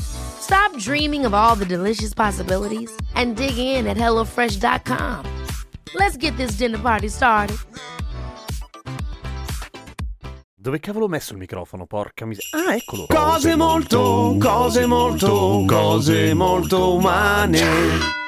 Stop dreaming of all the delicious possibilities and dig in at HelloFresh.com. Let's get this dinner party started. Dove cavolo ho messo il microfono? Porca miseria. Ah, eccolo. Cose molto, cose molto, cose molto umane.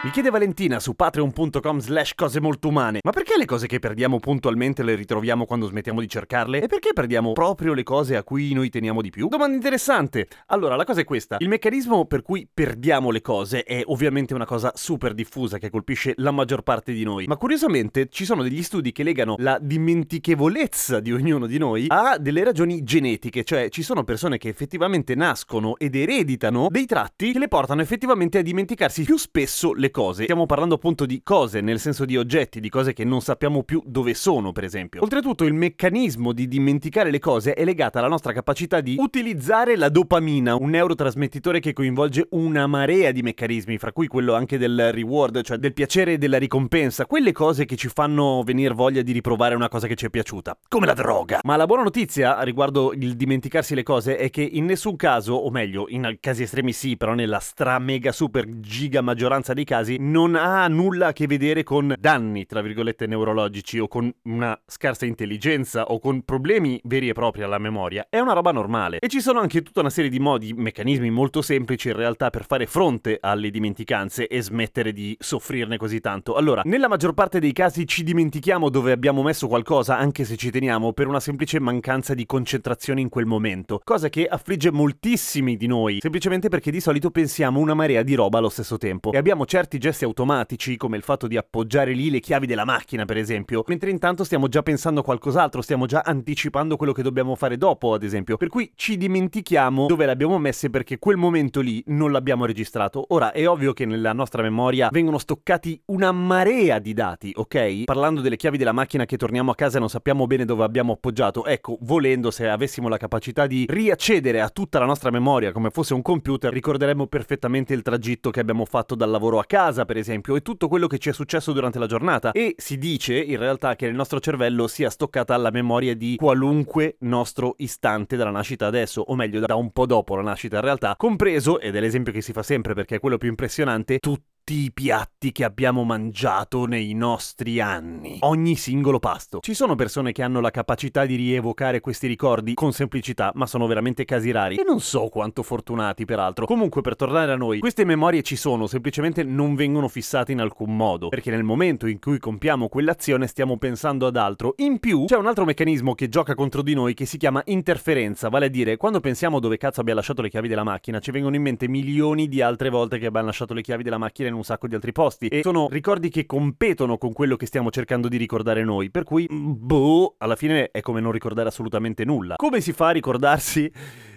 Mi chiede Valentina su patreon.com slash cose molto umane Ma perché le cose che perdiamo puntualmente le ritroviamo quando smettiamo di cercarle? E perché perdiamo proprio le cose a cui noi teniamo di più? Domanda interessante Allora, la cosa è questa Il meccanismo per cui perdiamo le cose è ovviamente una cosa super diffusa che colpisce la maggior parte di noi Ma curiosamente ci sono degli studi che legano la dimentichevolezza di ognuno di noi a delle ragioni genetiche Cioè ci sono persone che effettivamente nascono ed ereditano dei tratti che le portano effettivamente a dimenticarsi più spesso le cose. Stiamo parlando appunto di cose, nel senso di oggetti, di cose che non sappiamo più dove sono, per esempio. Oltretutto, il meccanismo di dimenticare le cose è legato alla nostra capacità di utilizzare la dopamina, un neurotrasmettitore che coinvolge una marea di meccanismi, fra cui quello anche del reward, cioè del piacere e della ricompensa, quelle cose che ci fanno venire voglia di riprovare una cosa che ci è piaciuta, come la droga. Ma la buona notizia riguardo il dimenticarsi le cose è che in nessun caso, o meglio, in casi estremi sì, però nella stra mega super giga maggioranza dei casi, casi non ha nulla a che vedere con danni, tra virgolette, neurologici o con una scarsa intelligenza o con problemi veri e propri alla memoria. È una roba normale. E ci sono anche tutta una serie di modi, meccanismi molto semplici in realtà per fare fronte alle dimenticanze e smettere di soffrirne così tanto. Allora, nella maggior parte dei casi ci dimentichiamo dove abbiamo messo qualcosa, anche se ci teniamo, per una semplice mancanza di concentrazione in quel momento. Cosa che affligge moltissimi di noi, semplicemente perché di solito pensiamo una marea di roba allo stesso tempo. E abbiamo certi certi gesti automatici, come il fatto di appoggiare lì le chiavi della macchina, per esempio, mentre intanto stiamo già pensando a qualcos'altro, stiamo già anticipando quello che dobbiamo fare dopo, ad esempio. Per cui ci dimentichiamo dove le abbiamo messe perché quel momento lì non l'abbiamo registrato. Ora, è ovvio che nella nostra memoria vengono stoccati una marea di dati, ok? Parlando delle chiavi della macchina che torniamo a casa e non sappiamo bene dove abbiamo appoggiato, ecco, volendo, se avessimo la capacità di riaccedere a tutta la nostra memoria come fosse un computer, ricorderemmo perfettamente il tragitto che abbiamo fatto dal lavoro a casa casa, per esempio, e tutto quello che ci è successo durante la giornata. E si dice in realtà che nel nostro cervello sia stoccata la memoria di qualunque nostro istante dalla nascita adesso, o meglio, da un po' dopo la nascita in realtà, compreso, ed è l'esempio che si fa sempre perché è quello più impressionante, tutti i piatti che abbiamo mangiato nei nostri anni. Ogni singolo pasto. Ci sono persone che hanno la capacità di rievocare questi ricordi con semplicità, ma sono veramente casi rari. E non so quanto fortunati, peraltro. Comunque, per tornare a noi, queste memorie ci sono, semplicemente non vengono fissate in alcun modo. Perché nel momento in cui compiamo quell'azione stiamo pensando ad altro. In più, c'è un altro meccanismo che gioca contro di noi che si chiama interferenza, vale a dire, quando pensiamo dove cazzo abbia lasciato le chiavi della macchina, ci vengono in mente milioni di altre volte che abbiamo lasciato le chiavi della macchina in un sacco di altri posti e sono ricordi che competono con quello che stiamo cercando di ricordare noi, per cui boh, alla fine è come non ricordare assolutamente nulla. Come si fa a ricordarsi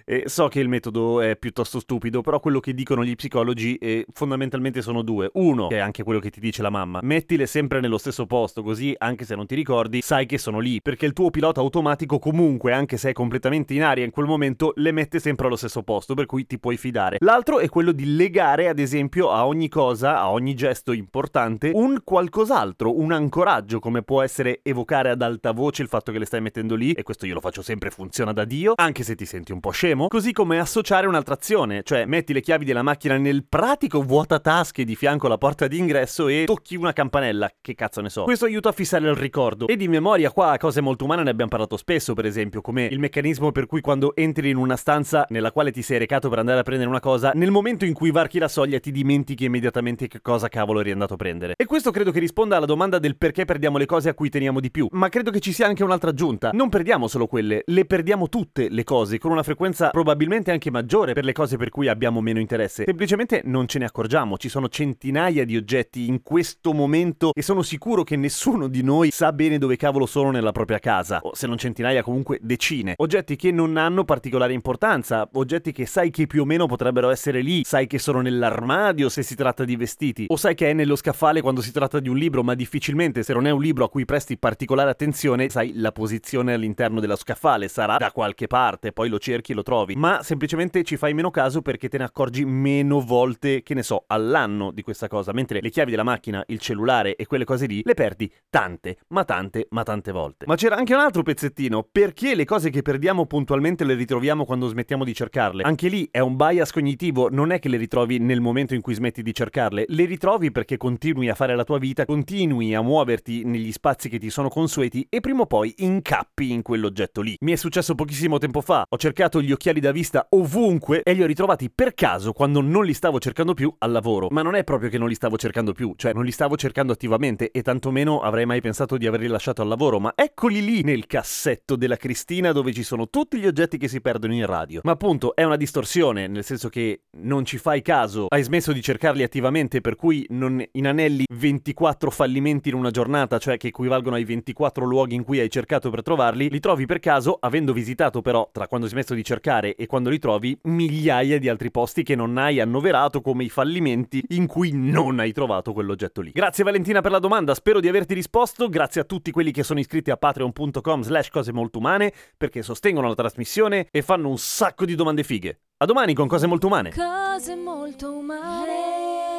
e so che il metodo è piuttosto stupido, però quello che dicono gli psicologi eh, fondamentalmente sono due. Uno, che è anche quello che ti dice la mamma, mettile sempre nello stesso posto, così anche se non ti ricordi, sai che sono lì, perché il tuo pilota automatico comunque, anche se è completamente in aria in quel momento, le mette sempre allo stesso posto, per cui ti puoi fidare. L'altro è quello di legare, ad esempio, a ogni cosa, a ogni gesto importante, un qualcos'altro, un ancoraggio, come può essere evocare ad alta voce il fatto che le stai mettendo lì, e questo io lo faccio sempre, funziona da Dio, anche se ti senti un po' scemo scemo, così come associare un'altra azione, cioè metti le chiavi della macchina nel pratico vuotatasche di fianco alla porta d'ingresso e tocchi una campanella, che cazzo ne so. Questo aiuta a fissare il ricordo. E di memoria qua cose molto umane ne abbiamo parlato spesso, per esempio, come il meccanismo per cui quando entri in una stanza nella quale ti sei recato per andare a prendere una cosa, nel momento in cui varchi la soglia ti dimentichi immediatamente che cosa cavolo eri andato a prendere. E questo credo che risponda alla domanda del perché perdiamo le cose a cui teniamo di più, ma credo che ci sia anche un'altra aggiunta. Non perdiamo solo quelle, le perdiamo tutte le cose con una frequenza un'importanza probabilmente anche maggiore per le cose per cui abbiamo meno interesse. Semplicemente non ce ne accorgiamo, ci sono centinaia di oggetti in questo momento e sono sicuro che nessuno di noi sa bene dove cavolo sono nella propria casa, o se non centinaia comunque decine. Oggetti che non hanno particolare importanza, oggetti che sai che più o meno potrebbero essere lì, sai che sono nell'armadio se si tratta di vestiti, o sai che è nello scaffale quando si tratta di un libro, ma difficilmente se non è un libro a cui presti particolare attenzione, sai la posizione all'interno dello scaffale, sarà da qualche parte, poi lo cerchi e lo trovi, ma semplicemente ci fai meno caso perché te ne accorgi meno volte, che ne so, all'anno di questa cosa, mentre le chiavi della macchina, il cellulare e quelle cose lì le perdi tante, ma tante, ma tante volte. Ma c'era anche un altro pezzettino, perché le cose che perdiamo puntualmente le ritroviamo quando smettiamo di cercarle? Anche lì è un bias cognitivo, non è che le ritrovi nel momento in cui smetti di cercarle, le ritrovi perché continui a fare la tua vita, continui a muoverti negli spazi che ti sono consueti e prima o poi incappi in quell'oggetto lì. Mi è successo pochissimo tempo fa, ho cercato gli occhiali da vista ovunque e li ho ritrovati per caso quando non li stavo cercando più al lavoro. Ma non è proprio che non li stavo cercando più, cioè non li stavo cercando attivamente e tantomeno avrei mai pensato di averli lasciato al lavoro, ma eccoli lì nel cassetto della Cristina dove ci sono tutti gli oggetti che si perdono in radio. Ma appunto è una distorsione, nel senso che non ci fai caso, hai smesso di cercarli attivamente, per cui non inanelli 24 fallimenti in una giornata, cioè che equivalgono ai 24 luoghi in cui hai cercato per trovarli, li trovi per caso, avendo visitato però, tra quando hai smesso di cercare e quando li trovi, migliaia di altri posti che non hai annoverato come i fallimenti in cui non hai trovato quell'oggetto lì. Grazie Valentina per la domanda, spero di averti risposto, grazie a tutti quelli che sono iscritti a patreon.com slash cose molto umane perché sostengono la trasmissione e fanno un sacco di domande fighe. A domani con cose molto umane. Cose molto umane.